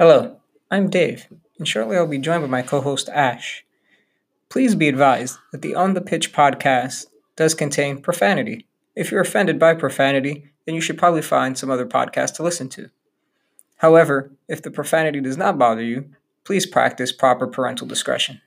Hello, I'm Dave, and shortly I'll be joined by my co host Ash. Please be advised that the On the Pitch podcast does contain profanity. If you're offended by profanity, then you should probably find some other podcast to listen to. However, if the profanity does not bother you, please practice proper parental discretion.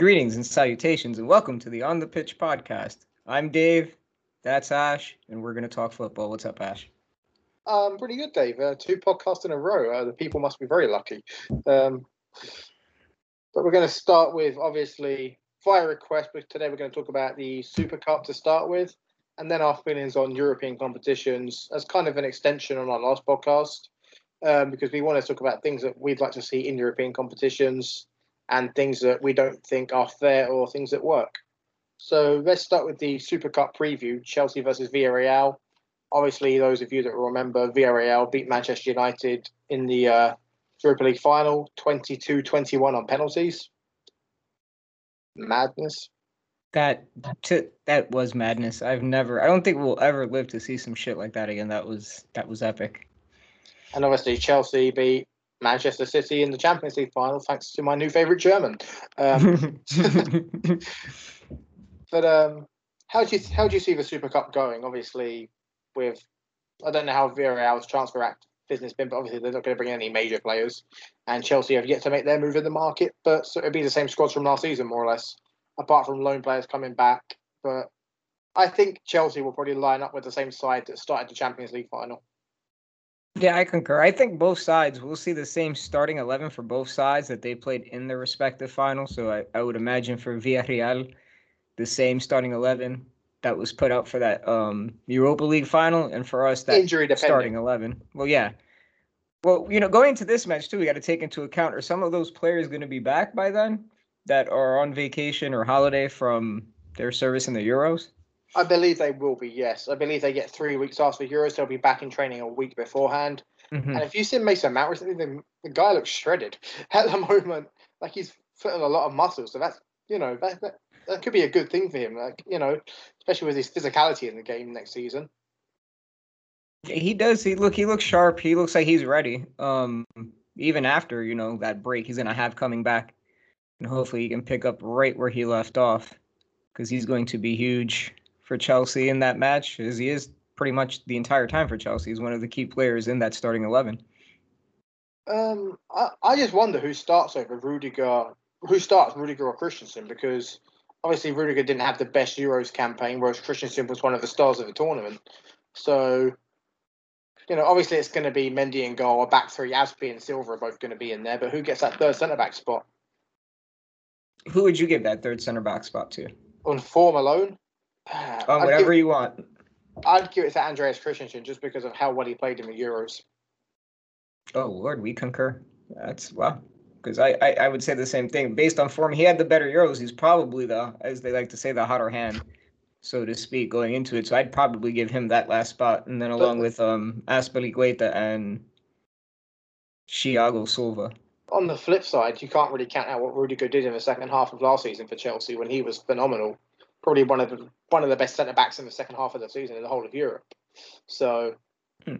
Greetings and salutations, and welcome to the On the Pitch podcast. I'm Dave, that's Ash, and we're going to talk football. What's up, Ash? Um, pretty good, Dave. Uh, two podcasts in a row. Uh, the people must be very lucky. Um, but we're going to start with obviously fire request. But today we're going to talk about the Super Cup to start with, and then our feelings on European competitions as kind of an extension on our last podcast, um, because we want to talk about things that we'd like to see in European competitions and things that we don't think are fair or things that work. So let's start with the Super Cup preview Chelsea versus Villarreal. Obviously, those of you that remember, Villarreal beat Manchester United in the uh, Europa League final 22 21 on penalties. Madness. That t- that was madness. I've never I don't think we'll ever live to see some shit like that again. That was that was epic. And obviously Chelsea beat Manchester City in the Champions League final, thanks to my new favourite German. Um, but um, how do you how do you see the Super Cup going? Obviously, with I don't know how Villarreal's transfer act business been, but obviously they're not going to bring any major players, and Chelsea have yet to make their move in the market. But so it'll be the same squads from last season, more or less, apart from loan players coming back. But I think Chelsea will probably line up with the same side that started the Champions League final. Yeah, I concur. I think both sides will see the same starting 11 for both sides that they played in their respective finals. So I, I would imagine for Villarreal, the same starting 11 that was put out for that um, Europa League final, and for us, that Injury starting 11. Well, yeah. Well, you know, going into this match, too, we got to take into account are some of those players going to be back by then that are on vacation or holiday from their service in the Euros? I believe they will be, yes. I believe they get three weeks after the Euros. They'll be back in training a week beforehand. Mm-hmm. And if you see Mason Mount recently, the, the guy looks shredded at the moment. Like he's putting a lot of muscle. So that's, you know, that, that, that could be a good thing for him. Like, you know, especially with his physicality in the game next season. He does. He look. He looks sharp. He looks like he's ready. Um, even after you know that break, he's gonna have coming back, and hopefully he can pick up right where he left off, because he's going to be huge for Chelsea in that match, as he is pretty much the entire time for Chelsea. He's one of the key players in that starting eleven. Um, I, I just wonder who starts over Rudiger. Who starts Rudiger or Christensen? Because obviously Rudiger didn't have the best Euros campaign, whereas Christensen was one of the stars of the tournament. So, you know, obviously it's going to be Mendy and goal. A back three, Azpi and Silva are both going to be in there. But who gets that third centre back spot? Who would you give that third center back spot to? On form alone, Oh, whatever give, you want. I'd give it to Andreas Christensen just because of how well he played in the Euros. Oh Lord, we concur. That's well, because I, I I would say the same thing. Based on form, he had the better Euros. He's probably the, as they like to say, the hotter hand, so to speak, going into it. So I'd probably give him that last spot, and then along But- with um Azpilicueta and Thiago Silva. On the flip side, you can't really count out what Rudiger did in the second half of last season for Chelsea when he was phenomenal. Probably one of the one of the best centre backs in the second half of the season in the whole of Europe. So Hmm.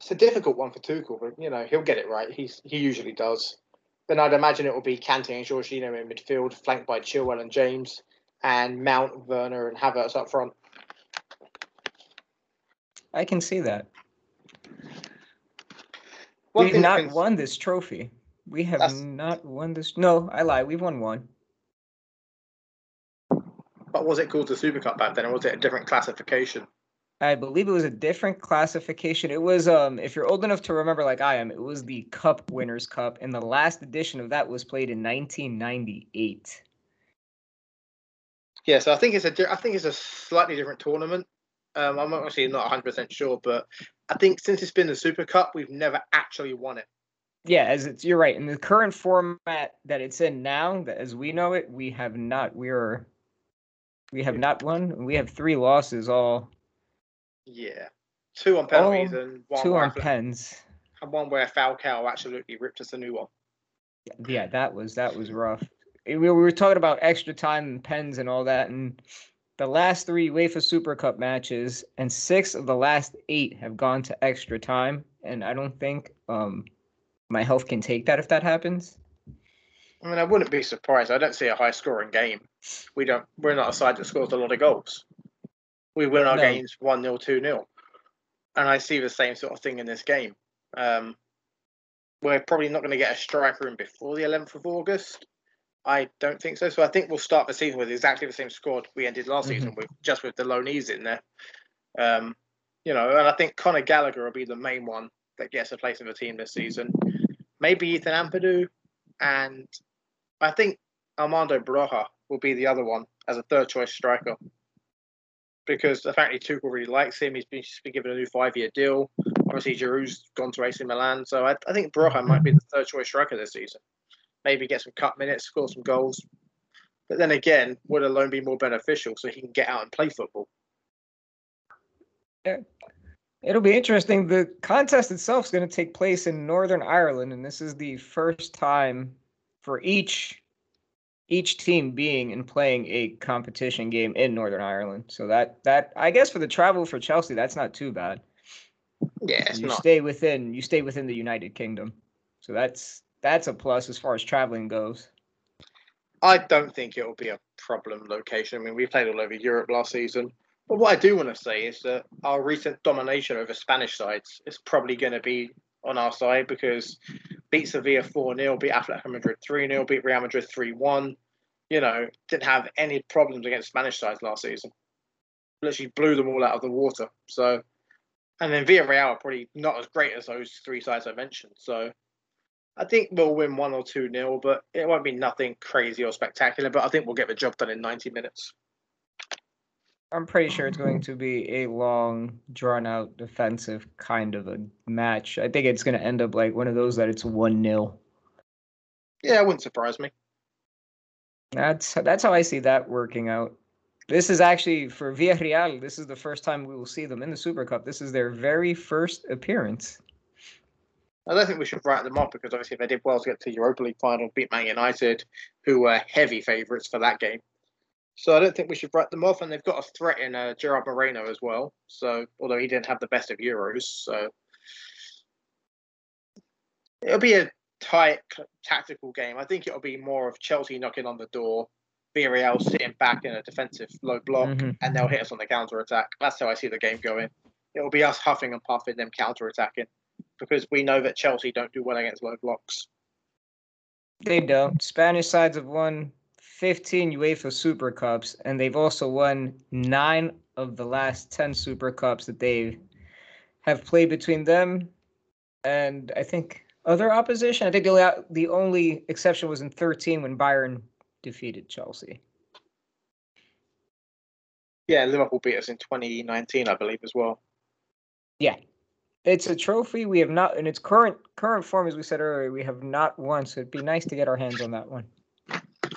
it's a difficult one for Tuchel, but you know he'll get it right. He's he usually does. Then I'd imagine it will be Kante and Jorginho in midfield, flanked by Chilwell and James, and Mount, Werner, and Havertz up front. I can see that. One We've not that won this trophy. We have That's- not won this. No, I lie. We've won one. Was it called the Super Cup back then, or was it a different classification? I believe it was a different classification. It was um if you're old enough to remember like I am, it was the Cup Winners' Cup and the last edition of that was played in 1998. Yeah, so I think it's a di- I think it's a slightly different tournament. Um, I'm actually not 100 percent sure, but I think since it's been the Super Cup, we've never actually won it. Yeah, as it's you're right. In the current format that it's in now, that as we know it, we have not we are we have not won. We have three losses all Yeah, Two on penalties oh, and one two on pens. And one where Falcao absolutely ripped us a new one. Yeah, that was that was rough. We were talking about extra time and pens and all that, and the last three UEFA Super Cup matches and six of the last eight have gone to extra time, and I don't think um, my health can take that if that happens. I mean, I wouldn't be surprised. I don't see a high scoring game. We don't. We're not a side that scores a lot of goals. We win our no. games one 0 two 0 and I see the same sort of thing in this game. Um, we're probably not going to get a striker in before the 11th of August. I don't think so. So I think we'll start the season with exactly the same squad we ended last mm-hmm. season with, just with the loanees in there. Um, you know, and I think Conor Gallagher will be the main one that gets a place in the team this season. Maybe Ethan Ampadu, and I think Armando Broja will be the other one as a third choice striker. Because the apparently Tuchel really likes him. He's been, he's been given a new five year deal. Obviously, Giroud's gone to AC Milan. So I, I think Broja might be the third choice striker this season maybe get some cut minutes, score some goals. But then again, would a loan be more beneficial so he can get out and play football? Yeah. It'll be interesting. The contest itself is going to take place in Northern Ireland, and this is the first time for each each team being and playing a competition game in Northern Ireland. So that that I guess for the travel for Chelsea, that's not too bad. Yeah, you not. stay within you stay within the United Kingdom, so that's that's a plus as far as traveling goes. I don't think it'll be a problem location. I mean, we played all over Europe last season. But what I do want to say is that our recent domination over Spanish sides is probably going to be on our side because beat Sevilla 4 0, beat Atletico Madrid 3 0, beat Real Madrid 3 1. You know, didn't have any problems against Spanish sides last season. Literally blew them all out of the water. So, and then Villarreal are probably not as great as those three sides I mentioned. So, I think we'll win one or two nil, but it won't be nothing crazy or spectacular. But I think we'll get the job done in 90 minutes. I'm pretty sure it's going to be a long, drawn out defensive kind of a match. I think it's going to end up like one of those that it's 1 0. Yeah, it wouldn't surprise me. That's that's how I see that working out. This is actually for Villarreal. This is the first time we will see them in the Super Cup. This is their very first appearance. I don't think we should write them off because obviously they did well to get to the Europa League final, beat Man United, who were heavy favourites for that game. So I don't think we should write them off, and they've got a threat in uh, Gerard Moreno as well. So although he didn't have the best of Euros, so it'll be a tight tactical game. I think it'll be more of Chelsea knocking on the door, Villarreal sitting back in a defensive low block, mm-hmm. and they'll hit us on the counter attack. That's how I see the game going. It'll be us huffing and puffing, them counter attacking because we know that Chelsea don't do well against low blocks. They don't. Spanish sides have won 15 UEFA Super Cups, and they've also won nine of the last 10 Super Cups that they have played between them and I think other opposition. I think the only, the only exception was in 13 when Bayern defeated Chelsea. Yeah, Liverpool beat us in 2019, I believe, as well. Yeah, it's a trophy we have not in its current current form, as we said earlier, we have not won. So it'd be nice to get our hands on that one.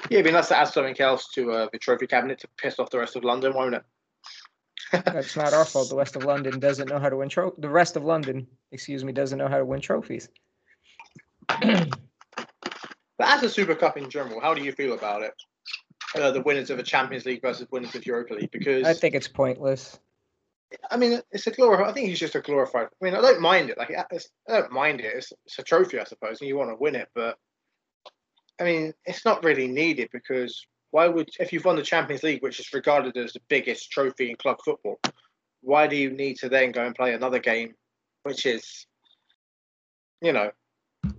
Yeah, it'd be nice to add something else to uh, the trophy cabinet to piss off the rest of London, won't it? That's not our fault. The rest of London doesn't know how to win tro- The rest of London, excuse me, doesn't know how to win trophies. but as a Super Cup in general, how do you feel about it? Uh, the winners of the Champions League versus winners of Europa League, because I think it's pointless. I mean, it's a glorified. I think he's just a glorified. I mean, I don't mind it. Like, I don't mind it. It's, it's a trophy, I suppose, and you want to win it. But I mean, it's not really needed because why would if you've won the Champions League, which is regarded as the biggest trophy in club football, why do you need to then go and play another game, which is, you know,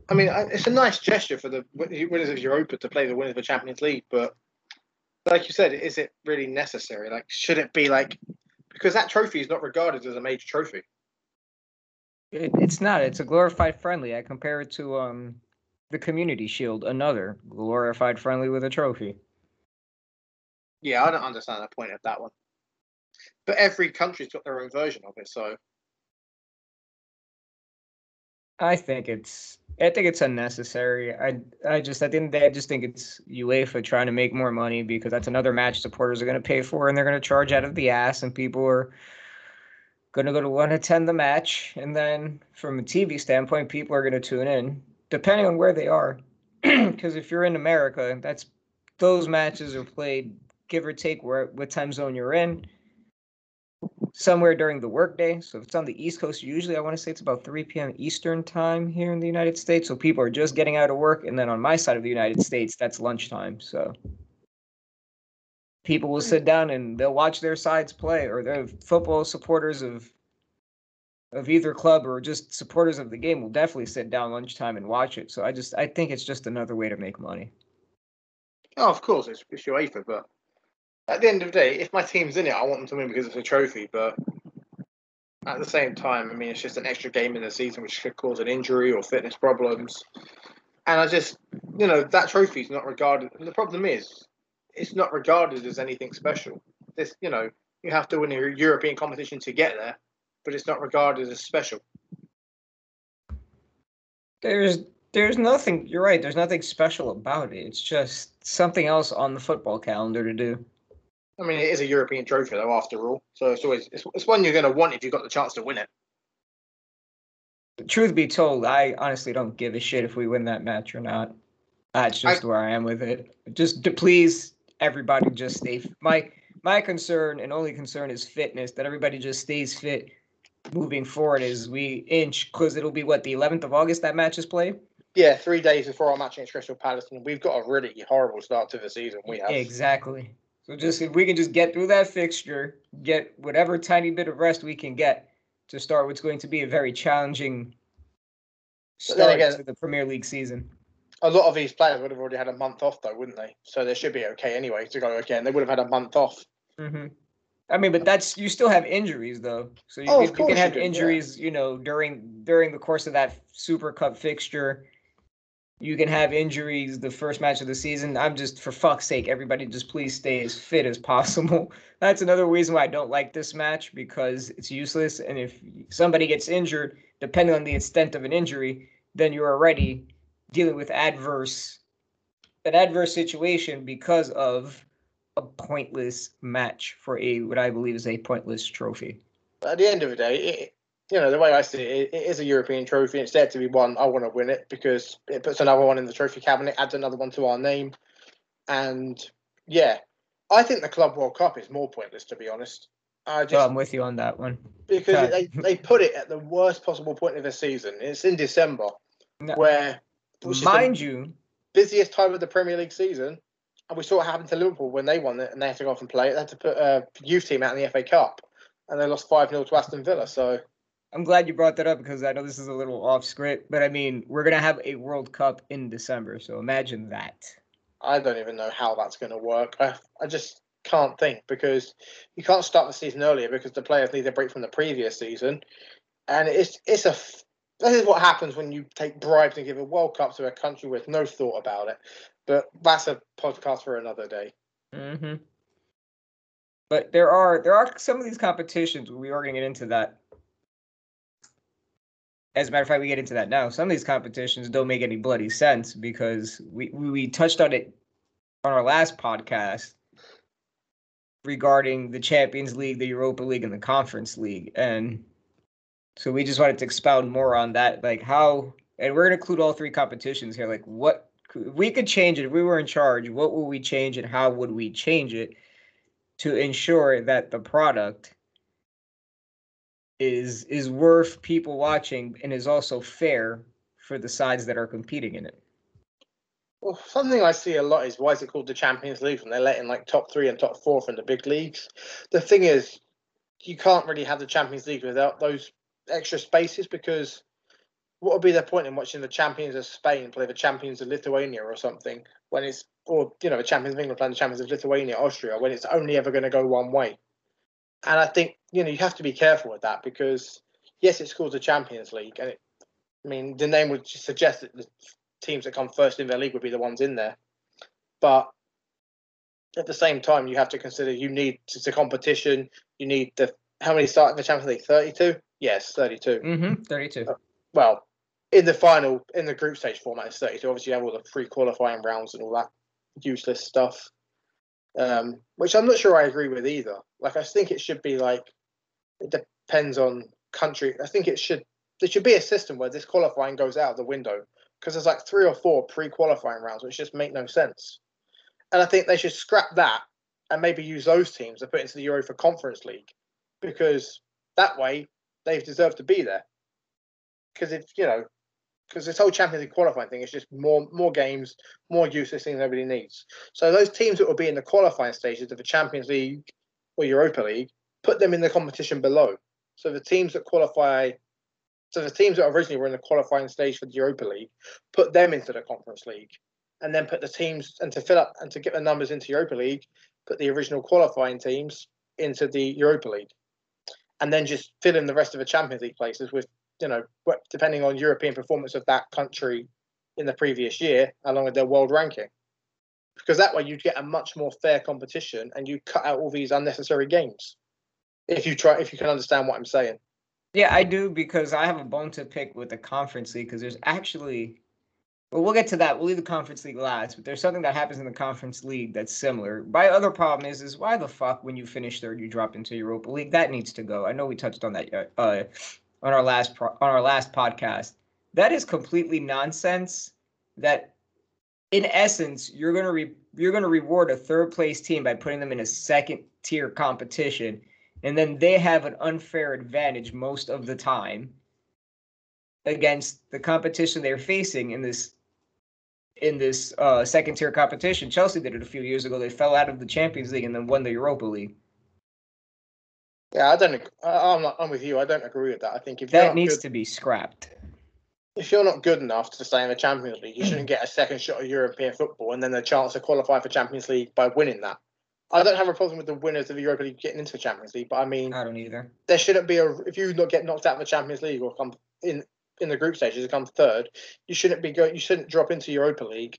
I mean, it's a nice gesture for the winners of Europa to play the winners of the Champions League, but like you said, is it really necessary? Like, should it be like because that trophy is not regarded as a major trophy. It, it's not. It's a glorified friendly. I compare it to um the Community Shield, another glorified friendly with a trophy. Yeah, I don't understand the point of that one. But every country's got their own version of it, so. I think it's I think it's unnecessary. I I just at the end of the day, I just think it's UEFA trying to make more money because that's another match supporters are going to pay for, and they're going to charge out of the ass, and people are gonna go to want to attend the match, and then from a TV standpoint, people are gonna tune in, depending on where they are. Because if you're in America, that's those matches are played give or take where what time zone you're in somewhere during the workday. So if it's on the East Coast, usually I want to say it's about 3 p.m. Eastern time here in the United States. So people are just getting out of work. And then on my side of the United States, that's lunchtime. So people will sit down and they'll watch their sides play or they're football supporters of of either club or just supporters of the game will definitely sit down lunchtime and watch it. So I just I think it's just another way to make money. Oh, of course, it's, it's UEFA, but at the end of the day, if my team's in it, I want them to win because it's a trophy. But at the same time, I mean, it's just an extra game in the season which could cause an injury or fitness problems. And I just, you know, that trophy is not regarded. The problem is, it's not regarded as anything special. This, you know, you have to win a European competition to get there, but it's not regarded as special. There's there's nothing. You're right. There's nothing special about it. It's just something else on the football calendar to do. I mean, it is a European trophy, though, after all. So it's always it's, it's one you're going to want if you've got the chance to win it. Truth be told, I honestly don't give a shit if we win that match or not. That's just I, where I am with it. Just to please everybody, just stay. My my concern and only concern is fitness. That everybody just stays fit moving forward as we inch, because it'll be what the 11th of August that match is played. Yeah, three days before our match against Crystal Palace, and we've got a really horrible start to the season. We have exactly. So just if we can just get through that fixture, get whatever tiny bit of rest we can get to start what's going to be a very challenging start again, to the Premier League season. A lot of these players would have already had a month off, though, wouldn't they? So they should be okay anyway to go again. They would have had a month off. Mm-hmm. I mean, but that's you still have injuries though, so you, oh, can, you can have you do, injuries, yeah. you know, during during the course of that Super Cup fixture you can have injuries the first match of the season. I'm just, for fuck's sake, everybody just please stay as fit as possible. That's another reason why I don't like this match because it's useless. And if somebody gets injured, depending on the extent of an injury, then you're already dealing with adverse an adverse situation because of a pointless match for a what I believe is a pointless trophy. At the end of the day, it, you know, the way I see it, it is a European trophy. It's there to be won. I want to win it because it puts another one in the trophy cabinet, adds another one to our name. And yeah, I think the Club World Cup is more pointless, to be honest. I just, I'm with you on that one. Because they, they put it at the worst possible point of the season. It's in December, no. where. Mind you. Busiest time of the Premier League season. And we saw what happened to Liverpool when they won it and they had to go off and play it. They had to put a youth team out in the FA Cup. And they lost 5 0 to Aston Villa. So I'm glad you brought that up because I know this is a little off script, but I mean, we're going to have a World Cup in December, so imagine that. I don't even know how that's going to work. I, I just can't think because you can't start the season earlier because the players need a break from the previous season, and it's it's a this is what happens when you take bribes and give a World Cup to a country with no thought about it. But that's a podcast for another day. Mm-hmm. But there are there are some of these competitions we are going to get into that as a matter of fact, we get into that now. Some of these competitions don't make any bloody sense because we, we, we touched on it on our last podcast regarding the Champions League, the Europa League, and the Conference League. And so we just wanted to expound more on that, like how, and we're going to include all three competitions here. Like, what we could change it if we were in charge, what would we change and how would we change it to ensure that the product is is worth people watching and is also fair for the sides that are competing in it. Well, something I see a lot is why is it called the Champions League when they're letting like top three and top four from the big leagues? The thing is, you can't really have the Champions League without those extra spaces because what would be the point in watching the champions of Spain play the champions of Lithuania or something when it's or you know the champions of England playing the champions of Lithuania, Austria when it's only ever going to go one way? And I think you know you have to be careful with that because yes, it's called the Champions League, and it, I mean the name would suggest that the teams that come first in their league would be the ones in there, but at the same time you have to consider you need it's a competition. You need the how many start in the Champions League? Thirty-two. Yes, 32 Mm-hmm. Thirty-two. Uh, well, in the final in the group stage format, it's thirty-two. Obviously, you have all the pre-qualifying rounds and all that useless stuff um, which I'm not sure I agree with either. Like, I think it should be like, it depends on country. I think it should there should be a system where this qualifying goes out of the window because there's like three or four pre-qualifying rounds which just make no sense. And I think they should scrap that and maybe use those teams to put into the euro for Conference League because that way they've deserved to be there. Because if you know, because this whole Champions League qualifying thing is just more more games, more useless things everybody needs. So those teams that will be in the qualifying stages of the Champions League or Europa League, put them in the competition below. So the teams that qualify, so the teams that originally were in the qualifying stage for the Europa League, put them into the Conference League, and then put the teams and to fill up and to get the numbers into Europa League, put the original qualifying teams into the Europa League, and then just fill in the rest of the Champions League places with you know depending on European performance of that country in the previous year, along with their world ranking. Because that way you'd get a much more fair competition and you cut out all these unnecessary games. If you try if you can understand what I'm saying. Yeah, I do because I have a bone to pick with the conference league because there's actually well, we'll get to that. We'll leave the conference league last, but there's something that happens in the conference league that's similar. My other problem is, is why the fuck when you finish third you drop into Europa League? That needs to go. I know we touched on that uh, on our last pro- on our last podcast. That is completely nonsense. That in essence you're gonna re- you're gonna reward a third place team by putting them in a second tier competition, and then they have an unfair advantage most of the time against the competition they're facing in this in this uh, second tier competition. Chelsea did it a few years ago. They fell out of the Champions League and then won the Europa League. Yeah, I don't. I'm not. I'm with you. I don't agree with that. I think if that needs good, to be scrapped. If you're not good enough to stay in the Champions League, you shouldn't get a second shot at European football and then the chance to qualify for Champions League by winning that. I don't have a problem with the winners of the Europa League getting into the Champions League, but I mean, I don't either. There shouldn't be a if you not get knocked out of the Champions League or come in in the group stages to come third, you shouldn't be going. You shouldn't drop into Europa League,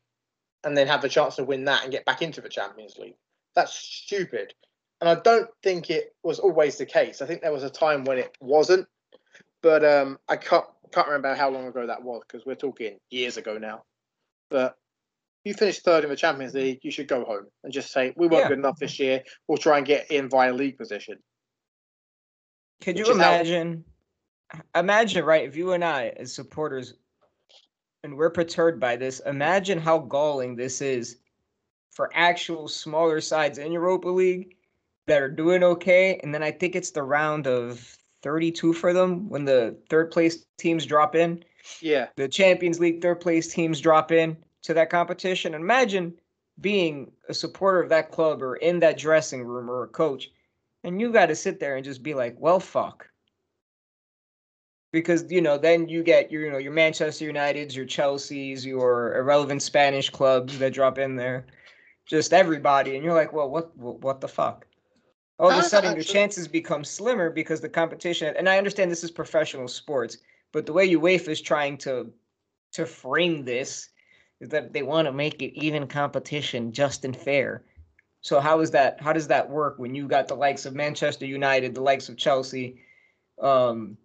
and then have the chance to win that and get back into the Champions League. That's stupid. And I don't think it was always the case. I think there was a time when it wasn't, but um, I can't can't remember how long ago that was because we're talking years ago now. But you finish third in the Champions League, you should go home and just say we weren't yeah. good enough this year. We'll try and get in via league position. Could you imagine? imagine, right, if you and I, as supporters, and we're perturbed by this, imagine how galling this is for actual smaller sides in Europa League that are doing okay. And then I think it's the round of 32 for them when the third place teams drop in. Yeah. The Champions League third place teams drop in to that competition. Imagine being a supporter of that club or in that dressing room or a coach, and you got to sit there and just be like, well, fuck because you know then you get your you know your Manchester Uniteds, your Chelseas, your irrelevant Spanish clubs that drop in there, just everybody, and you're like, well, what what, what the fuck? All of a sudden, your chances become slimmer because the competition. And I understand this is professional sports, but the way UEFA is trying to to frame this is that they want to make it even competition, just and fair. So how is that? How does that work when you got the likes of Manchester United, the likes of Chelsea? Um,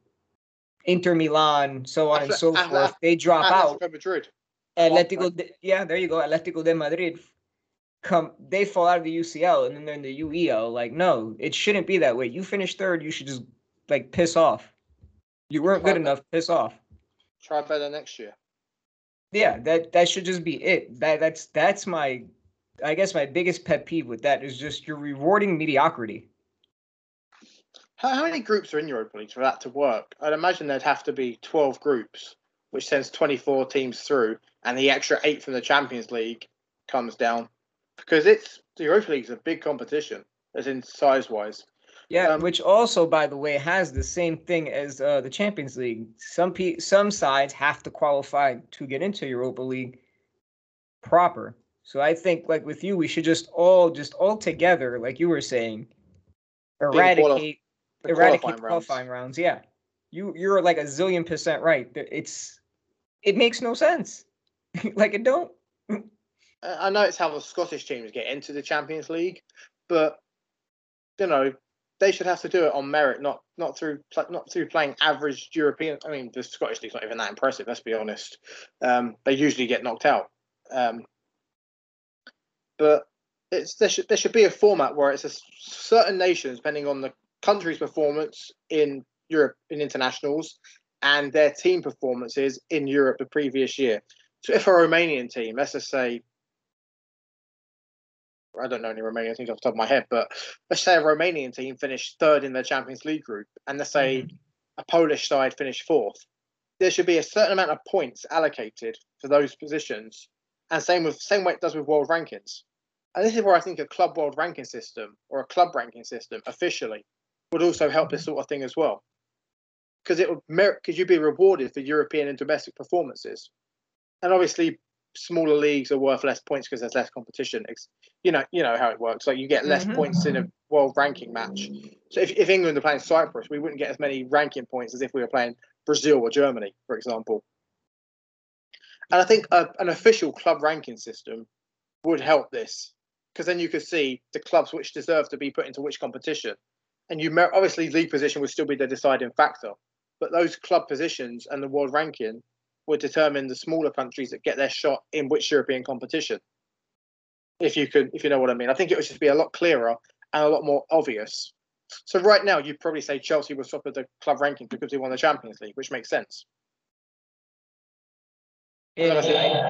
Inter Milan, so on and so forth, they drop out. Madrid. Atletico, de, yeah, there you go. Atletico de Madrid, come, they fall out of the UCL and then they're in the UEL. Like, no, it shouldn't be that way. You finish third, you should just like piss off. You weren't Try good better. enough. Piss off. Try better next year. Yeah, that that should just be it. That that's that's my, I guess my biggest pet peeve with that is just you're rewarding mediocrity. How, how many groups are in Europa League for that to work? I'd imagine there'd have to be 12 groups, which sends 24 teams through, and the extra eight from the Champions League comes down because it's the Europa League is a big competition, as in size wise. Yeah, um, which also, by the way, has the same thing as uh, the Champions League. Some pe- some sides have to qualify to get into Europa League proper. So I think, like with you, we should just all just all together, like you were saying, eradicate the eradicate qualifying, qualifying rounds. rounds. Yeah, you you're like a zillion percent right. It's it makes no sense. like it don't. I know it's how the Scottish teams get into the Champions League, but you know they should have to do it on merit, not not through not through playing average European. I mean, the Scottish league's not even that impressive. Let's be honest. Um, they usually get knocked out. Um, but it's there should there should be a format where it's a certain nations, depending on the country's performance in Europe in internationals and their team performances in Europe the previous year. So if a Romanian team, let's just say, I don't know any Romanian teams off the top of my head, but let's say a Romanian team finished third in the Champions League group, and let's say mm-hmm. a Polish side finished fourth, there should be a certain amount of points allocated for those positions, and same with same way it does with world rankings. And this is where I think a club world ranking system or a club ranking system officially would also help this sort of thing as well. Because it would merit, because you'd be rewarded for European and domestic performances. And obviously, smaller leagues are worth less points because there's less competition. It's, you know, you know how it works. Like you get less mm-hmm. points in a world ranking match. So if, if England are playing Cyprus, we wouldn't get as many ranking points as if we were playing Brazil or Germany, for example. And I think a, an official club ranking system would help this because then you could see the clubs which deserve to be put into which competition. And you obviously league position would still be the deciding factor, but those club positions and the world ranking would determine the smaller countries that get their shot in which European competition. If you could, if you know what I mean, I think it would just be a lot clearer and a lot more obvious. So right now, you'd probably say Chelsea was top of the club ranking because they won the Champions League, which makes sense. In,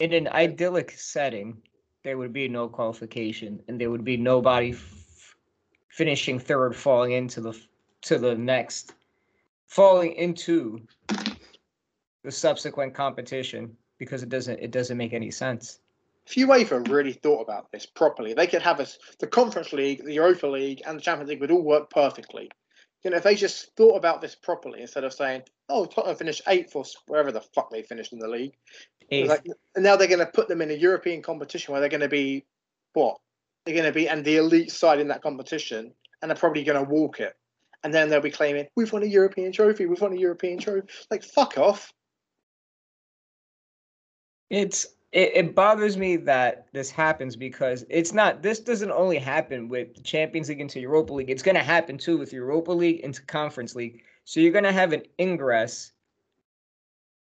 in an idyllic setting, there would be no qualification, and there would be nobody f- finishing third, falling into the to the next, falling into the subsequent competition because it doesn't it doesn't make any sense. If UEFA really thought about this properly, they could have us the Conference League, the Europa League, and the Champions League would all work perfectly. You know, if they just thought about this properly instead of saying, "Oh, Tottenham finished eighth or wherever the fuck they finished in the league," Like, and now they're going to put them in a European competition where they're going to be what? They're going to be and the elite side in that competition, and they're probably going to walk it. And then they'll be claiming, "We've won a European trophy. We've won a European trophy." Like, fuck off. It's it, it bothers me that this happens because it's not. This doesn't only happen with the Champions League into Europa League. It's going to happen too with Europa League into Conference League. So you're going to have an ingress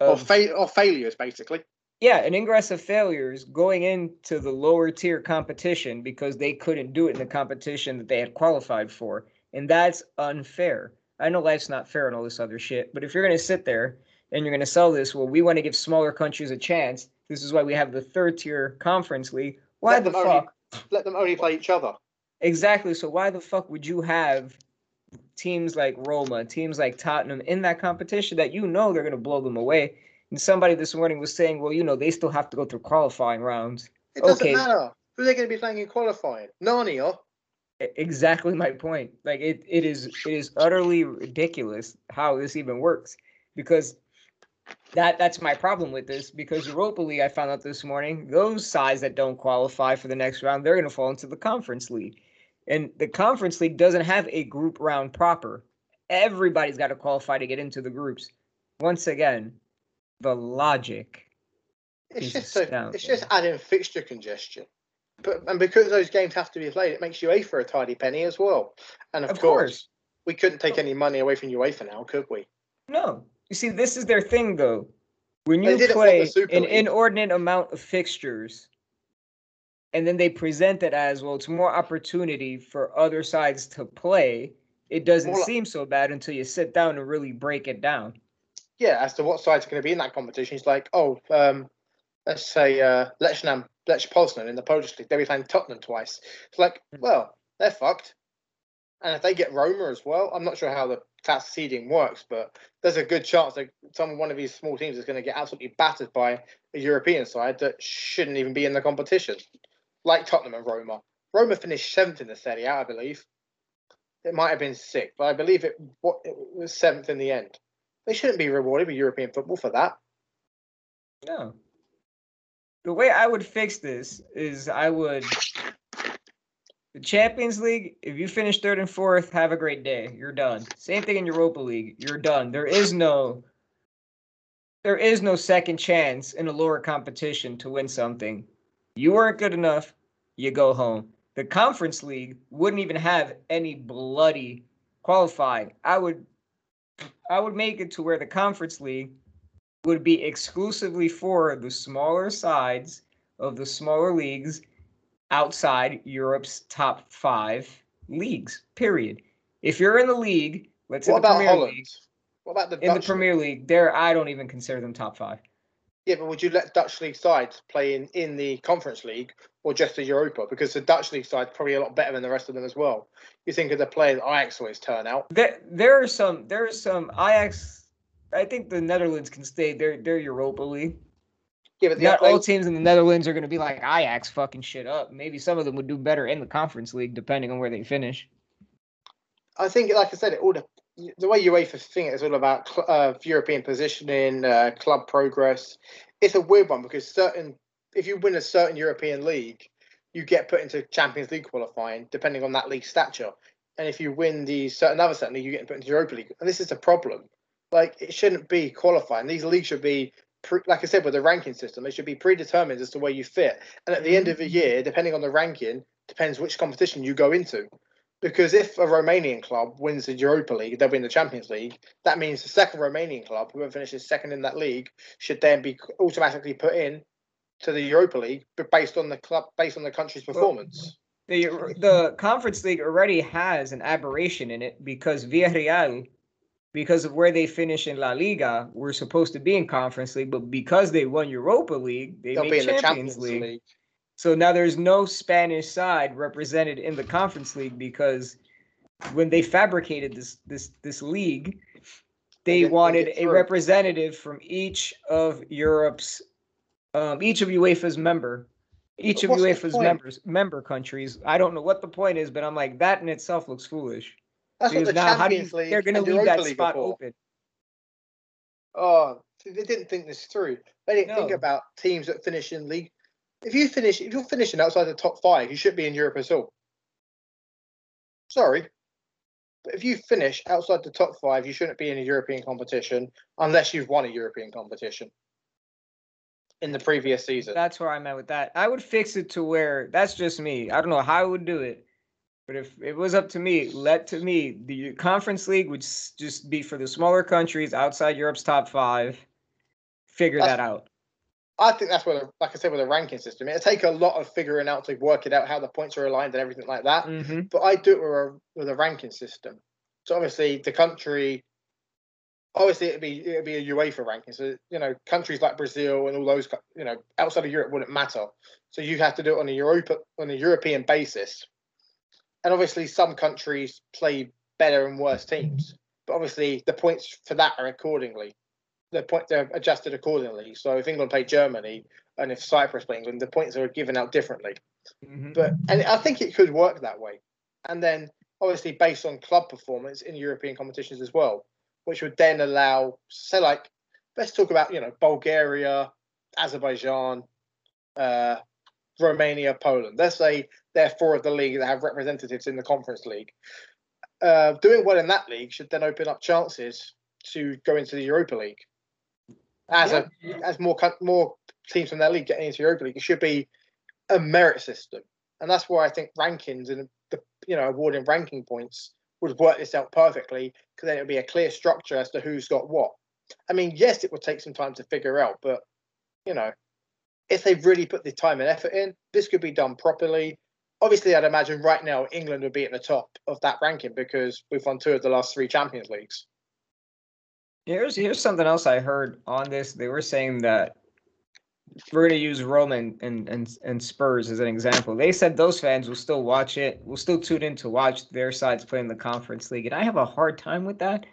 of, or, fa- or failures, basically. Yeah, an ingress of failures going into the lower tier competition because they couldn't do it in the competition that they had qualified for. And that's unfair. I know life's not fair and all this other shit, but if you're going to sit there and you're going to sell this, well, we want to give smaller countries a chance. This is why we have the third tier conference league. Why let the fuck? Only, let them only play each other. Exactly. So why the fuck would you have teams like Roma, teams like Tottenham in that competition that you know they're going to blow them away. And somebody this morning was saying, well, you know, they still have to go through qualifying rounds. It doesn't okay. matter. Who are they going to be playing in qualifying? Narnia. Exactly my point. Like it, it is, it is utterly ridiculous how this even works because that that's my problem with this because Europa League I found out this morning those sides that don't qualify for the next round they're going to fall into the Conference League. And the Conference League doesn't have a group round proper. Everybody's got to qualify to get into the groups. Once again, the logic. It's just so, it's just adding fixture congestion. But and because those games have to be played, it makes UEFA for a tidy penny as well. And of, of course, course, we couldn't take any money away from UEFA now, could we? No. You see, this is their thing though. When you play an inordinate amount of fixtures, and then they present it as well it's more opportunity for other sides to play it doesn't well, seem so bad until you sit down and really break it down yeah as to what side's going to be in that competition it's like oh um, let's say uh Lech Lech Poznan in the Polish league they'll be playing Tottenham twice it's like hmm. well they're fucked and if they get Roma as well I'm not sure how the class seeding works but there's a good chance that some one of these small teams is going to get absolutely battered by a European side that shouldn't even be in the competition like Tottenham and Roma. Roma finished seventh in the Serie A, I believe. It might have been sixth, but I believe it, it was seventh in the end. They shouldn't be rewarded with European football for that. No. The way I would fix this is I would the Champions League, if you finish third and fourth, have a great day. You're done. Same thing in Europa League. You're done. There is no there is no second chance in a lower competition to win something. You weren't good enough, you go home. The conference league wouldn't even have any bloody qualifying. I would I would make it to where the conference league would be exclusively for the smaller sides of the smaller leagues outside Europe's top 5 leagues. Period. If you're in the league Let's What in the about Premier Holland? League. What about the In the Dutch Premier League, there I don't even consider them top five. Yeah, but would you let Dutch league sides play in, in the Conference League or just the Europa? Because the Dutch league side's probably a lot better than the rest of them as well. You think of the players Ajax always turn out. There, there are some. There are some. Ajax. I think the Netherlands can stay. They're they're Europa League. Yeah, but the, Not all teams in the Netherlands are going to be like Ajax fucking shit up. Maybe some of them would do better in the Conference League depending on where they finish. I think, like I said, it all the, the way UEFA think it's all about uh, European positioning, uh, club progress. It's a weird one because certain, if you win a certain European league, you get put into Champions League qualifying depending on that league stature. And if you win the certain other certain league, you get put into Europa League. And this is the problem. Like it shouldn't be qualifying. These leagues should be, pre, like I said, with the ranking system, it should be predetermined as to where you fit. And at the end of the year, depending on the ranking, depends which competition you go into. Because if a Romanian club wins the Europa League, they'll win the Champions League. That means the second Romanian club, whoever finishes second in that league, should then be automatically put in to the Europa League, but based on the club, based on the country's performance. The the Conference League already has an aberration in it because Villarreal, because of where they finish in La Liga, we're supposed to be in Conference League, but because they won Europa League, they They'll made be in the Champions, Champions League. League. So now there's no Spanish side represented in the Conference League because when they fabricated this this this league, They they wanted a representative from each of Europe's um, each of UEFA's member each But of the UEFA's members member countries. I don't know what the point is, but I'm like that in itself looks foolish. That's what the now do you, Champions League they're going to leave that League spot are for. open. Oh, they didn't think this through. They didn't think about teams that finish in league. If you finish, if you're finishing outside the top five, you should be in Europe at all. Sorry, but if you finish outside the top five, you shouldn't be in a European competition unless you've won a European competition in the previous season. That's where I'm at with that. I would fix it to where that's just me. I don't know how I would do it, but if it was up to me, let to me the Conference League would just be for the smaller countries outside Europe's top five. Figure That's- that out. I think that's where, the, like I said, with the ranking system, it'll take a lot of figuring out to work it out how the points are aligned and everything like that. hmm but I do it with a, with a ranking system. So obviously the country, obviously it'd be it'd be a UEFA ranking. So you know countries like Brazil and all those you know outside of Europe wouldn't matter. So you have to do it on a Europa on a European basis. And obviously some countries play better and worse teams, but obviously the points for that are accordingly. The point they're adjusted accordingly. So if England play Germany and if Cyprus play England, the points are given out differently hmm but and I think it could work that way. And then obviously based on club performance in European competitions as well, which would then allow say like let's talk about you know Bulgaria, Azerbaijan, uh, Romania, Poland. Let's say they're four of the league that have representatives in the Conference League. Uh, doing well in that league should then open up chances to go into the Europa League. As a as more more teams from that league getting into Europa League, it should be a merit system, and that's why I think rankings and the you know awarding ranking points would work this out perfectly because then it would be a clear structure as to who's got what. I mean, yes, it would take some time to figure out, but you know, if they really put the time and effort in, this could be done properly. Obviously, I'd imagine right now England would be at the top of that ranking because we've won two of the last three Champions Leagues. Here's here's something else I heard on this. They were saying that we're gonna use Roma and, and and and Spurs as an example. They said those fans will still watch it, will still tune in to watch their sides play in the Conference League, and I have a hard time with that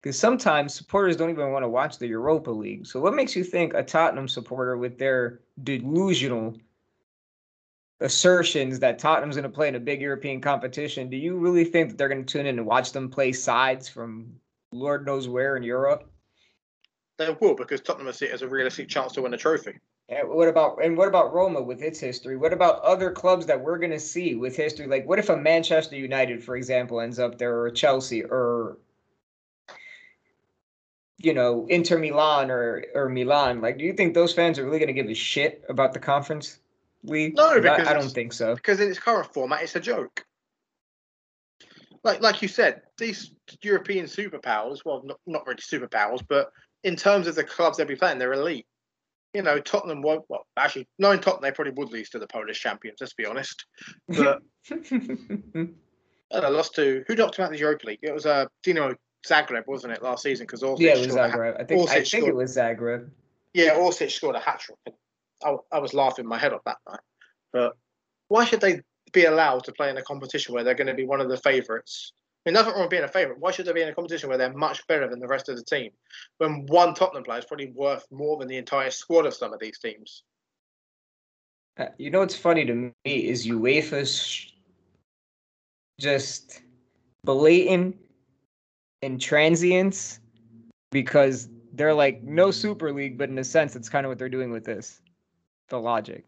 because sometimes supporters don't even want to watch the Europa League. So what makes you think a Tottenham supporter with their delusional assertions that Tottenham's going to play in a big European competition, do you really think that they're going to tune in and watch them play sides from Lord knows where in Europe? They will because Tottenham see it as a realistic chance to win a trophy. Yeah, what about and what about Roma with its history? What about other clubs that we're gonna see with history? Like, what if a Manchester United, for example, ends up there, or Chelsea, or you know, Inter Milan or or Milan? Like, do you think those fans are really gonna give a shit about the Conference League? No, I- because I, don't think so. because in its current format, it's a joke. Like like you said, these European superpowers, well, not, not really superpowers, but in terms of the clubs they'll be playing, they're elite. You know, Tottenham won't. Well, actually, knowing Tottenham, they probably would lose to the Polish champions. Let's be honest. But And I lost to who knocked him out of the Europa League? It was uh, Dino Zagreb, wasn't it, last season? Because yeah, it was Zagreb. I think I think it was Zagreb. Yeah, Orsic scored a hat trick. I, I was laughing my head off that night. But why should they be allowed to play in a competition where they're going to be one of the favourites? I mean, nothing wrong with being a favourite. Why should they be in a competition where they're much better than the rest of the team? When one Tottenham player is probably worth more than the entire squad of some of these teams. Uh, you know what's funny to me is UEFA's just blatant intransience because they're like no Super League, but in a sense, it's kind of what they're doing with this. The logic.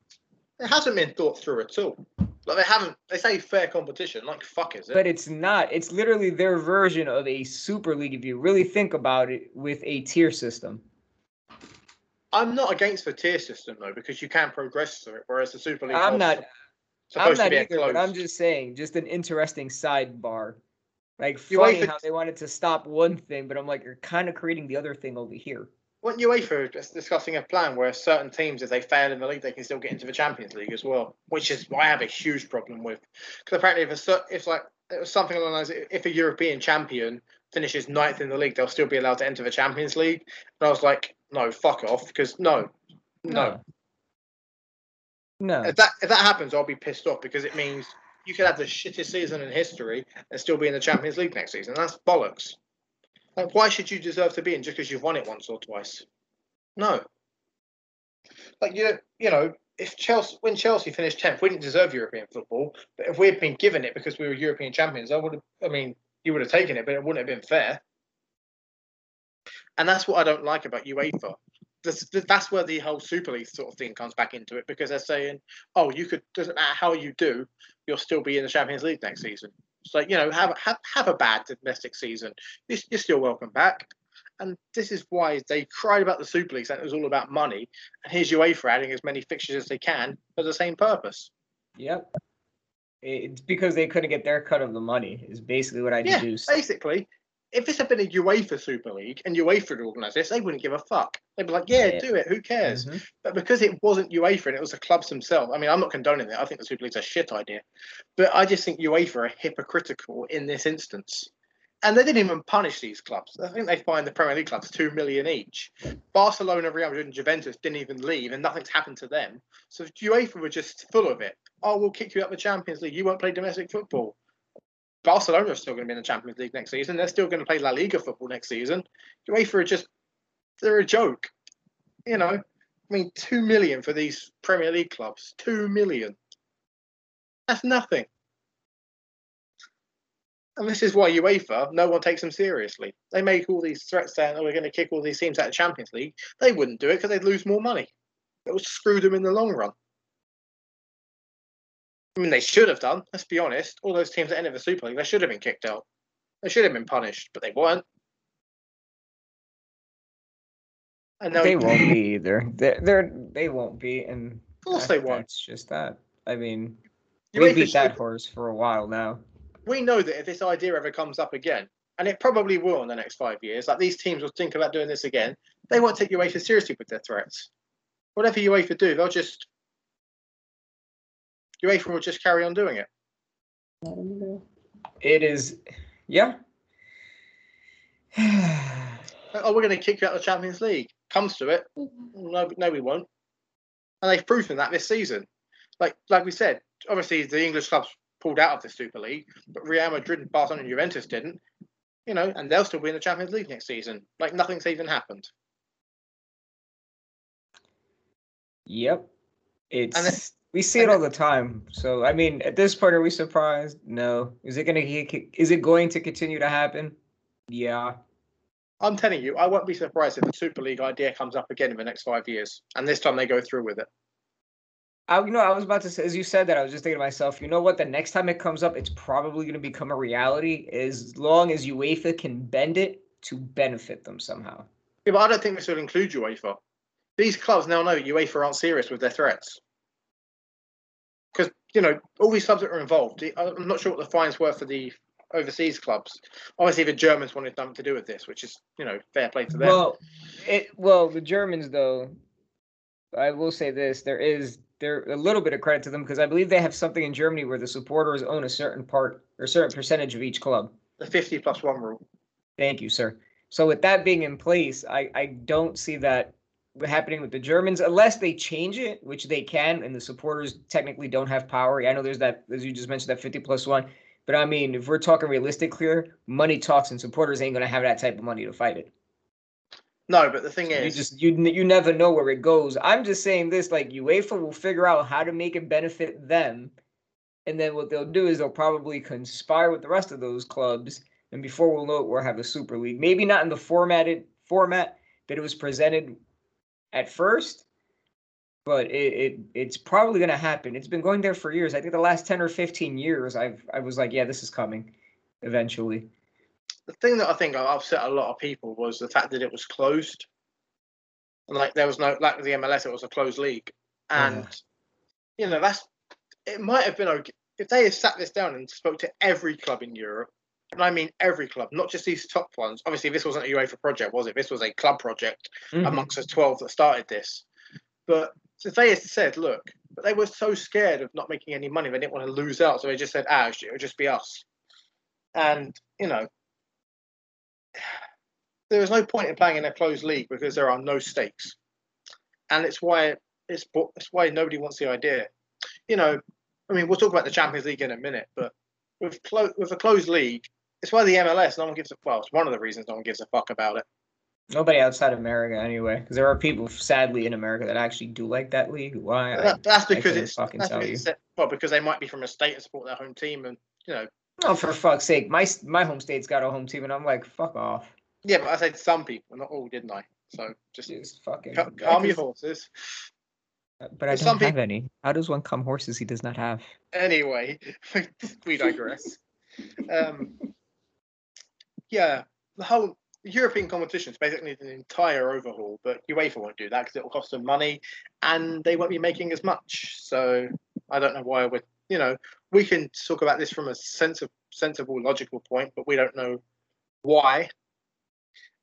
It hasn't been thought through at all. Like they haven't. They say fair competition. Like fuck is it? But it's not. It's literally their version of a Super League if you really think about it, with a tier system. I'm not against the tier system though because you can progress through it, whereas the Super League. I'm not. I'm not either, but I'm just saying, just an interesting sidebar. Like funny how they wanted to stop one thing, but I'm like, you're kind of creating the other thing over here. Weren't UEFA discussing a plan where certain teams, if they fail in the league, they can still get into the Champions League as well? Which is what I have a huge problem with, because apparently if a, if like it was something along those, if a European champion finishes ninth in the league, they'll still be allowed to enter the Champions League. And I was like, no, fuck off, because no, no, no. If that if that happens, I'll be pissed off because it means you could have the shittest season in history and still be in the Champions League next season. That's bollocks. Like, why should you deserve to be in just because you've won it once or twice? No. Like you, you know, if Chelsea when Chelsea finished tenth, we didn't deserve European football. But if we had been given it because we were European champions, I would have. I mean, you would have taken it, but it wouldn't have been fair. And that's what I don't like about UEFA that's, that's where the whole Super League sort of thing comes back into it because they're saying, oh, you could doesn't matter how you do, you'll still be in the Champions League next season. So you know, have have have a bad domestic season, you're, you're still welcome back. And this is why they cried about the Super League, saying it was all about money. And here's UEFA adding as many fixtures as they can for the same purpose. Yep. It's because they couldn't get their cut of the money. Is basically what I yeah, deduced. Basically, if this had been a UEFA Super League and UEFA had organised this, they wouldn't give a fuck. They'd be like, yeah, yeah. do it. Who cares? Mm-hmm. But because it wasn't UEFA and it was the clubs themselves, I mean, I'm not condoning it. I think the Super League's a shit idea. But I just think UEFA are hypocritical in this instance. And they didn't even punish these clubs. I think they fined the Premier League clubs two million each. Barcelona, Real Madrid, and Juventus didn't even leave, and nothing's happened to them. So UEFA were just full of it. Oh, we'll kick you out the Champions League. You won't play domestic football. Barcelona are still going to be in the Champions League next season. They're still going to play La Liga football next season. UEFA are just they're a joke. You know, I mean, two million for these Premier League clubs. Two million. That's nothing. And this is why UEFA, no one takes them seriously. They make all these threats saying, "Oh, we're going to kick all these teams out of the Champions League." They wouldn't do it because they'd lose more money. It would screw them in the long run. I mean, they should have done. Let's be honest. All those teams that ended the Super League, they should have been kicked out. They should have been punished, but they weren't. And they won't be either. They're, they're they won't be, and of course they won't. It's just that. I mean, we beat that horse for a while now. We know that if this idea ever comes up again, and it probably will in the next five years, like these teams will think about doing this again, they won't take UEFA seriously with their threats. Whatever UEFA do, they'll just UEFA will just carry on doing it. It is, yeah. oh, we're going to kick you out of the Champions League. Comes to it, no, no, we won't. And they've proven that this season. Like, like we said, obviously the English clubs pulled out of the Super League, but Real Madrid, and Barcelona, and Juventus didn't. You know, and they'll still be in the Champions League next season. Like nothing's even happened. Yep, it's we see it all the time. So I mean, at this point, are we surprised? No. Is it gonna is it going to continue to happen? Yeah. I'm telling you, I won't be surprised if the Super League idea comes up again in the next five years, and this time they go through with it. I, you know, I was about to say, as you said that, I was just thinking to myself, you know what? The next time it comes up, it's probably going to become a reality as long as UEFA can bend it to benefit them somehow. Yeah, but I don't think this will include UEFA. These clubs now know UEFA aren't serious with their threats you know all these clubs that are involved. I'm not sure what the fines were for the overseas clubs. Obviously, the Germans wanted nothing to do with this, which is you know fair play to them. Well, it well the Germans though, I will say this: there is there a little bit of credit to them because I believe they have something in Germany where the supporters own a certain part or a certain percentage of each club. The 50 plus one rule. Thank you, sir. So with that being in place, I, I don't see that happening with the Germans unless they change it, which they can, and the supporters technically don't have power. I know there's that, as you just mentioned, that 50 plus one. But I mean, if we're talking realistic here, money talks, and supporters ain't gonna have that type of money to fight it. No, but the thing So is, you just you you never know where it goes. I'm just saying this, like UEFA will figure out how to make it benefit them, and then what they'll do is they'll probably conspire with the rest of those clubs, and before we'll know it, we'll have a Super League. Maybe not in the formatted format that it was presented at first, but it, it it's probably gonna happen. It's been going there for years. I think the last ten or fifteen years, I've I was like, yeah, this is coming, eventually. the thing that I think upset a lot of people was the fact that it was closed. And like there was no like the MLS, it was a closed league, uh-huh. and you know that's it might have been okay if they had sat this down and spoke to every club in Europe, and I mean every club, not just these top ones. Obviously, this wasn't a UEFA project, was it? This was a club project Mhm. amongst the twelve that started this. But they said, look, but they were so scared of not making any money, they didn't want to lose out, so they just said, ah, it'll just be us. And you know, there is no point in playing in a closed league because there are no stakes, and it's why it's it's why nobody wants the idea. You know, I mean, we'll talk about the Champions League in a minute, but with clo- with a closed league, it's why the MLS no one gives a well. It's one of the reasons no one gives a fuck about it. Nobody outside of America, anyway, because there are people, sadly, in America that actually do like that league. Why? That- that's because couldn't it's fucking that's tell because it's well because they might be from a state and support their home team, and you know, Oh, for fuck's sake! My my home state's got a home team, and I'm like, fuck off. yeah. But I said some people, not all, didn't I? So just Just fucking. ca- calm your horses. But I some don't have any. How does one come horses he does not have? Anyway, we digress. um, yeah, the whole European competitions basically need an entire overhaul, but UEFA won't do that because it will cost them money, and they won't be making as much. So I don't know why we're, you know, we can talk about this from a sense of sensible, logical point, but we don't know why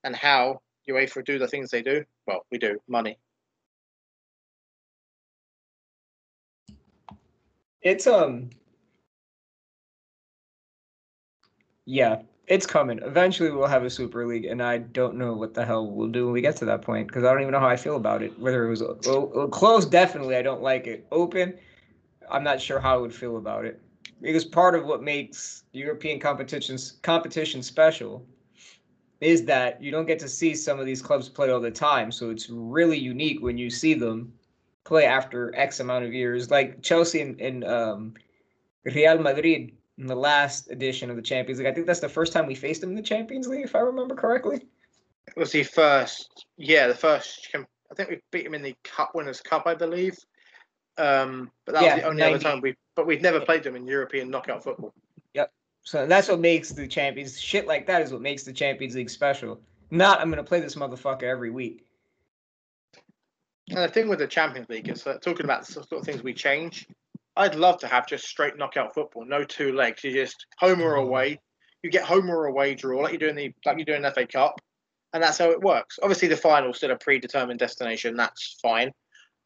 and how UEFA do the things they do. Well, we do money. It's um. Yeah, it's coming. Eventually, we'll have a super league, and I don't know what the hell we'll do when we get to that point because I don't even know how I feel about it. Whether it was well, well, closed, definitely I don't like it. Open, I'm not sure how I would feel about it because part of what makes European competitions competition special is that you don't get to see some of these clubs play all the time. So it's really unique when you see them play after X amount of years, like Chelsea and, and um, Real Madrid in the last edition of the Champions League. I think that's the first time we faced them in the Champions League, if I remember correctly. It was the first, yeah, the first. I think we beat them in the Cup Winners' Cup, I believe. Um, but that Yeah, was the only other time we. But we've never played them in European knockout football. Yep. So that's what makes the Champions shit like that is what makes the Champions League special. Not I'm gonna play this motherfucker every week. And the thing with the Champions League is that talking about the sort of things we change. I'd love to have just straight knockout football, no two legs. You just home or away. You get home or away draw, like you do in the like you do in the FA Cup, and that's how it works. Obviously, the final's still a predetermined destination. That's fine,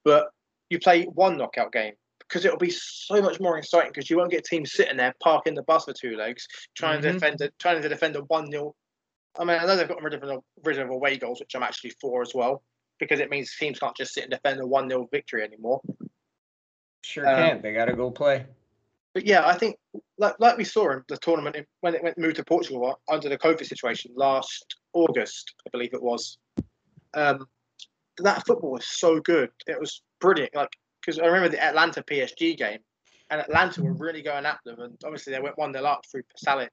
but you play one knockout game because it'll be so much more exciting because you won't get teams sitting there parking the bus for two legs trying to Mhm. defend it, trying to defend a one 0 I mean, I know they've got rid of rid of away goals, which I'm actually for as well, because it means teams can't just sit and defend a one 0 victory anymore. Sure Um, can't. They gotta go play. But yeah, I think like like we saw in the tournament when it went moved to Portugal under the COVID situation last August, I believe it was. Um, that football was so good. It was brilliant. Like because I remember the Atalanta PSG game, and Atalanta were really going at them, and obviously they went one 0 up through Pasalic,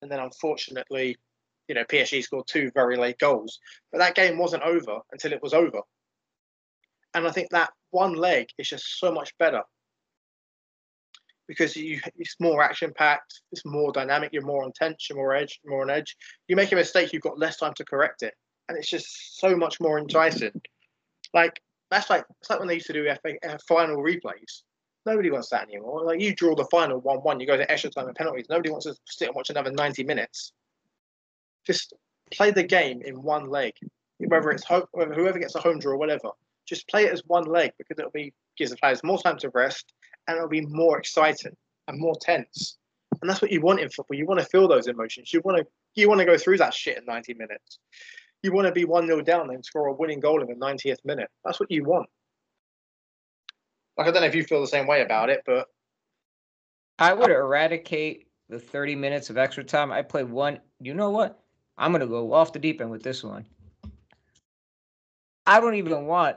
and then unfortunately, you know, PSG scored two very late goals. But that game wasn't over until it was over, and I think that one leg is just so much better because you it's more action packed, it's more dynamic, you're more on tension, more edge, more on edge. You make a mistake, you've got less time to correct it, and it's just so much more enticing. Like that's like it's like when they used to do FA, uh, final replays. Nobody wants that anymore. Like you draw the final one-one, you go to extra time and penalties. Nobody wants to sit and watch another ninety minutes. Just play the game in one leg, whether it's home, whoever gets a home draw whatever. Just play it as one leg because it'll be gives the players more time to rest and it'll be more exciting and more tense. and that's what you want in football. You want to feel those emotions. You want to you want to go through that shit in 90 minutes. You want to be one 0 down and score a winning goal in the 90th minute. That's what you want. Like I don't know if you feel the same way about it, but I would eradicate the 30 minutes of extra time. I play one. You know what? I'm gonna go off the deep end with this one. I don't even want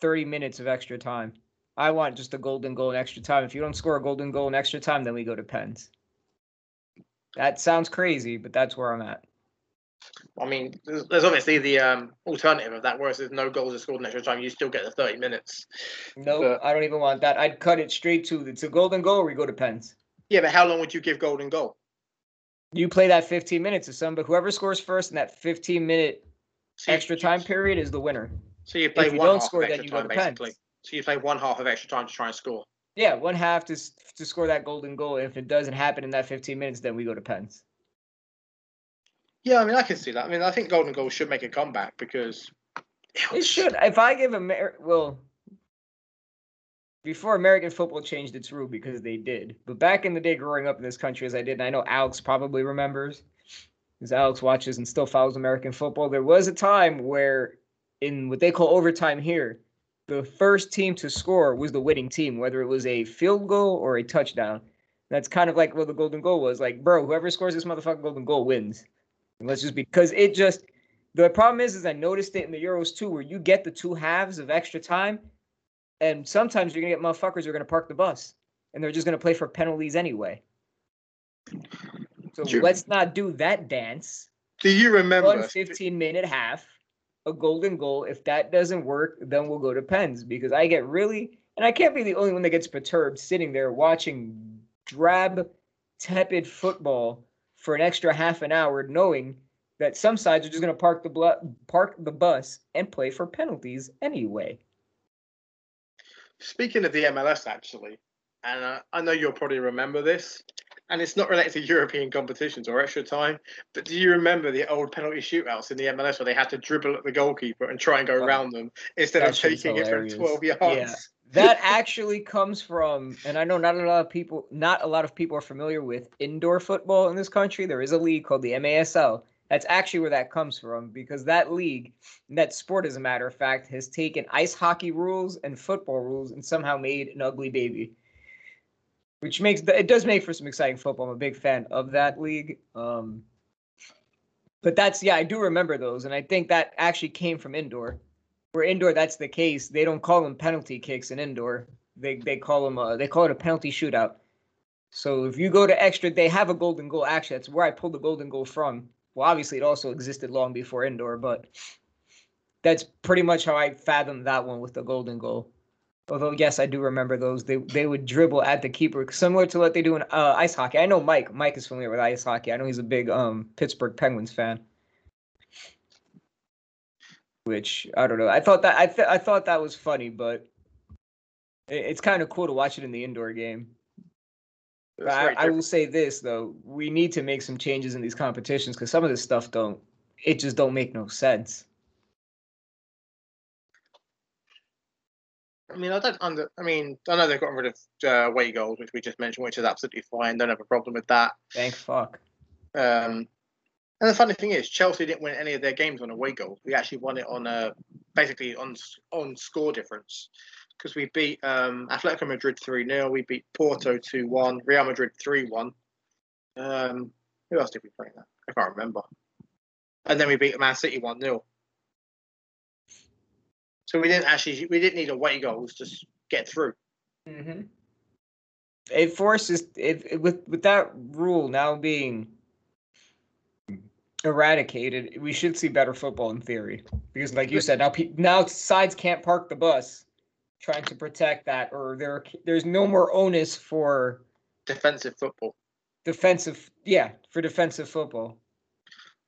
30 minutes of extra time. I want just a golden goal in extra time. If you don't score a golden goal in extra time, then we go to pens. That sounds crazy, but that's where I'm at. I mean, there's, there's obviously the um, alternative of that, whereas there's no goals are scored in extra time, you still get the 30 minutes. No, nope, I don't even want that. I'd cut it straight to it's a golden goal or we go to pens. Yeah, but how long would you give golden goal? You play that 15 minutes of some, but whoever scores first in that 15 minute so extra time period is the winner. So you play if you one don't half score, of extra then you time, go to basically. Pens. So you play one half of extra time to try and score. Yeah, one half to to score that golden goal. And If it doesn't happen in that 15 minutes, then we go to pens. Yeah, I mean, I can see that. I mean, I think golden goal should make a comeback because it should. If I give a well, before American football changed its rule because they did. But back in the day, growing up in this country as I did, and I know Alex probably remembers, because Alex watches and still follows American football. There was a time where, in what they call overtime here, the first team to score was the winning team, whether it was a field goal or a touchdown. That's kind of like what the golden goal was. Like, bro, whoever scores this motherfucking golden goal wins. And let's just because it just the problem is is I noticed it in the Euros too, where you get the two halves of extra time and sometimes you're gonna get motherfuckers who are gonna park the bus and they're just gonna play for penalties anyway. So let's not do that dance. Do you remember one 15 minute half, a golden goal? If that doesn't work, then we'll go to pens because I get really and I can't be the only one that gets perturbed sitting there watching drab, tepid football for an extra half an hour, knowing that some sides are just going to park the park the bus and play for penalties anyway. Speaking of the MLS, actually, and I know you'll probably remember this, and it's not related to European competitions or extra time, but do you remember the old penalty shootouts in the MLS where they had to dribble at the goalkeeper and try and go oh, around them instead of taking it from 12 yards? Yeah. that actually comes from, and I know not a lot of people, not a lot of people are familiar with indoor football in this country. There is a league called the MASL, that's actually where that comes from because that league, that sport, as a matter of fact, has taken ice hockey rules and football rules and somehow made an ugly baby. Which makes it does make for some exciting football. I'm a big fan of that league. Um, but that's yeah, I do remember those, and I think that actually came from indoor. Where indoor, that's the case. They don't call them penalty kicks in indoor. They they call them uh, they call it a penalty shootout. So if you go to extra, they have a golden goal. Actually, that's where I pulled the golden goal from well, obviously, it also existed long before indoor, but that's pretty much how I fathomed that one with the golden goal. Although, yes, I do remember those. They they would dribble at the keeper, similar to what they do in uh, ice hockey. I know Mike. Mike is familiar with ice hockey. I know he's a big um, Pittsburgh Penguins fan. Which I don't know. I thought that I th- I thought that was funny, but it, it's kind of cool to watch it in the indoor game. I, I, will say this though: we need to make some changes in these competitions because some of this stuff don't. It just don't make no sense. I mean, I don't under. I mean, I know they've gotten rid of uh, away goals, which we just mentioned, which is absolutely fine. Don't have a problem with that. Thank fuck. Um, and the funny thing is, Chelsea didn't win any of their games on away goals. We actually won it on a uh, basically on on score difference because we beat um, Atletico Madrid 3 0, we beat Porto 2 1, Real Madrid 3 1. Um, who else did we play that? I can't remember. And then we beat Man City 1 0. So we didn't actually, we didn't need away goals to get through. Mm-hmm. It forces, it, with, with that rule now being eradicated, we should see better football in theory. Because, like you said, now now sides can't park the bus trying to protect that, or there there's no more onus for defensive football. Defensive, yeah, for defensive football.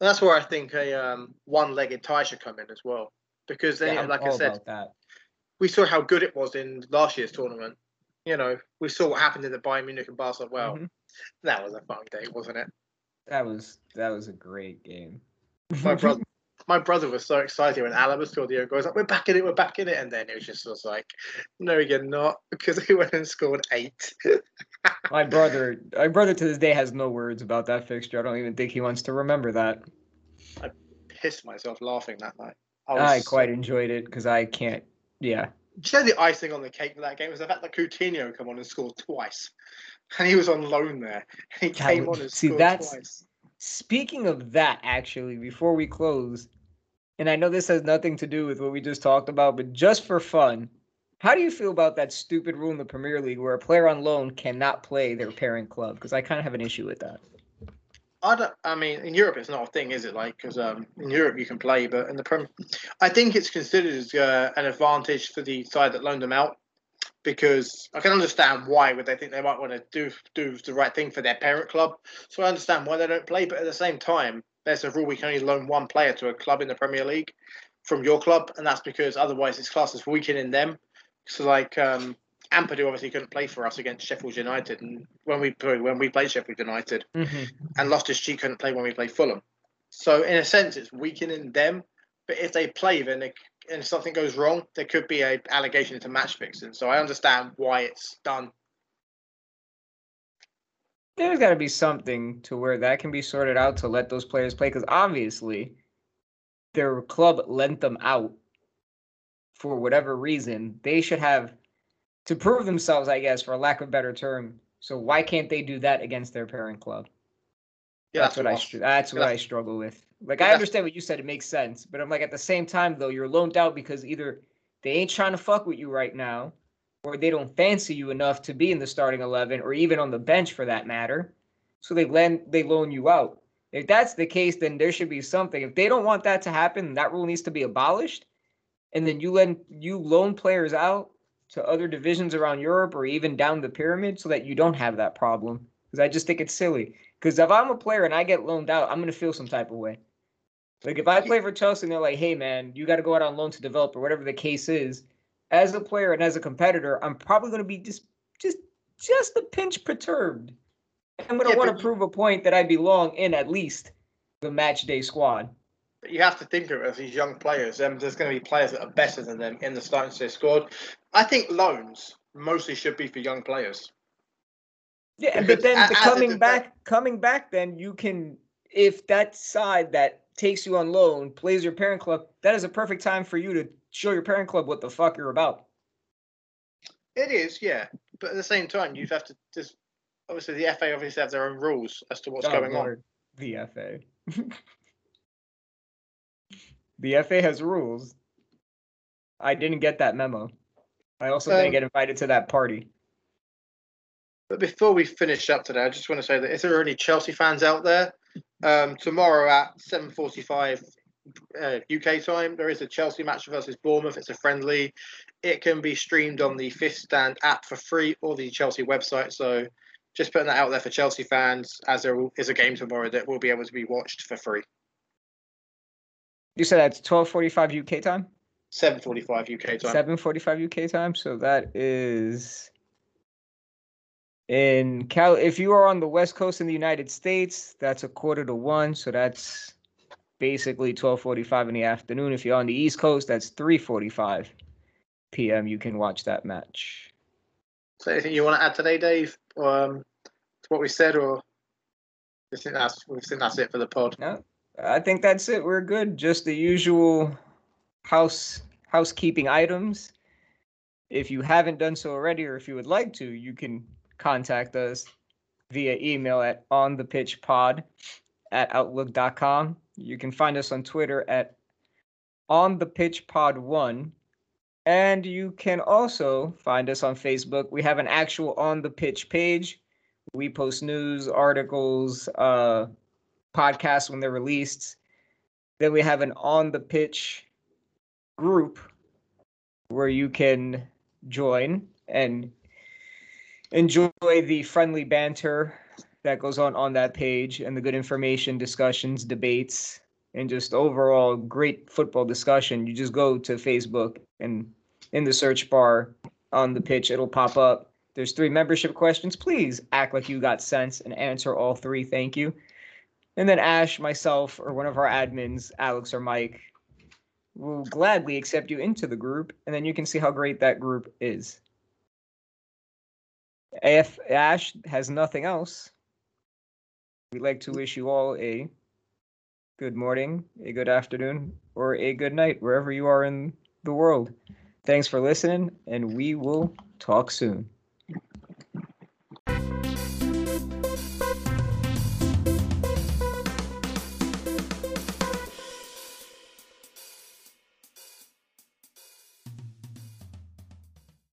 that's where I think a um, one-legged tie should come in as well, because then, yeah, like I said, we saw how good it was in last year's tournament. You know, we saw what happened in the Bayern Munich and Barcelona. Well, mm-hmm. that was a fun day, wasn't it? That was that was a great game. my brother, my brother was so excited when Alaba scored the goal. He's like, "We're back in it, we're back in it," and then it was just was like, "No, you're not," because he went and scored eight. my brother, my brother to this day has no words about that fixture. I don't even think he wants to remember that. I pissed myself laughing that night. I, I quite enjoyed it because I can't. Yeah. Do you know the icing on the cake for that game was the fact that Coutinho come on and scored twice, and he was on loan there. And he came on and see, scored that's, twice. Speaking of that, actually, before we close, and I know this has nothing to do with what we just talked about, but just for fun, how do you feel about that stupid rule in the Premier League where a player on loan cannot play their parent club? Because I kind of have an issue with that. I don't. I mean, in Europe, it's not a thing, is it? Like, because um, in Europe you can play, but in the Premier, I think it's considered as uh, an advantage for the side that loaned them out, because I can understand why would they think they might want to do do the right thing for their parent club. So I understand why they don't play, but at the same time, there's a rule we can only loan one player to a club in the Premier League from your club, and that's because otherwise it's classed as weakening them. So like um, Ampadu obviously couldn't play for us against Sheffield United, and when we when we played Sheffield United, mm-hmm. and Loftus Cheek couldn't play when we played Fulham. So in a sense, it's weakening them. But if they play, then they, and if something goes wrong, there could be a allegation into match fixing. So I understand why it's done there's got to be something to where that can be sorted out to let those players play because obviously their club lent them out for whatever reason they should have to prove themselves i guess for a lack of better term so why can't they do that against their parent club yeah, that's, that's what i that's what i struggle with like i understand what you said it makes sense but i'm like at the same time though you're loaned out because either they ain't trying to fuck with you right now or they don't fancy you enough to be in the starting 11 or even on the bench for that matter. So they lend they loan you out. If that's the case, then there should be something. If they don't want that to happen, that rule needs to be abolished. And then you lend you loan players out to other divisions around Europe or even down the pyramid so that you don't have that problem. Because I just think it's silly. Because if I'm a player and I get loaned out, I'm gonna feel some type of way. Like if I play for Chelsea and they're like, "Hey man, you got to go out on loan to develop," or whatever the case is, as a player and as a competitor, I'm probably going to be just just just a pinch perturbed. I'm going to yeah, want to prove a point that I belong in at least the match day squad. But you have to think of it as these young players. Um, there's going to be players that are better than them in the starting day squad. I think loans mostly should be for young players. Yeah, because but then the coming back, coming back, then you can, if that side that takes you on loan plays your parent club, that is a perfect time for you to show your parent club what the fuck you're about. It is, yeah, but at the same time, you have to just obviously the FA obviously have their own rules as to what's oh, going Lord. on. The FA. the FA has rules. I didn't get that memo. I also um, didn't get invited to that party. But before we finish up today, I just want to say that if there are any Chelsea fans out there, um, tomorrow at 7:45 uh, UK time. There is a Chelsea match versus Bournemouth. It's a friendly. It can be streamed on the Fifth Stand app for free or the Chelsea website. So just putting that out there for Chelsea fans, as there is a game tomorrow that will be able to be watched for free. You said that's 12:45 UK time. 7:45 UK time. 7:45 UK time. So that is in Cal. If you are on the West Coast in the United States, that's a quarter to one. So that's basically 12:45 in the afternoon. If you're on the East Coast, that's 3:45 p.m. You can watch that match. So, anything you want to add today, Dave, um, to what we said, or you think that's we think that's it for the pod? No, I think that's it. We're good. Just the usual house housekeeping items. If you haven't done so already, or if you would like to, you can contact us via email at onthepitchpod at outlook.com. You can find us on Twitter at on the pitch pod one. And you can also find us on Facebook. We have an actual on the pitch page. We post news, articles, uh, podcasts when they're released. Then we have an on the pitch group where you can join and enjoy the friendly banter that goes on on that page and the good information, discussions, debates, and just overall great football discussion. You just go to Facebook and in the search bar on the pitch, it'll pop up. There's three membership questions. Please act like you got sense and answer all three. Thank you. And then Ash, myself, or one of our admins, Alex or Mike, will gladly accept you into the group, and then you can see how great that group is. If Ash has nothing else, we'd like to wish you all a good morning, a good afternoon, or a good night, wherever you are in the world. Thanks for listening, and we will talk soon.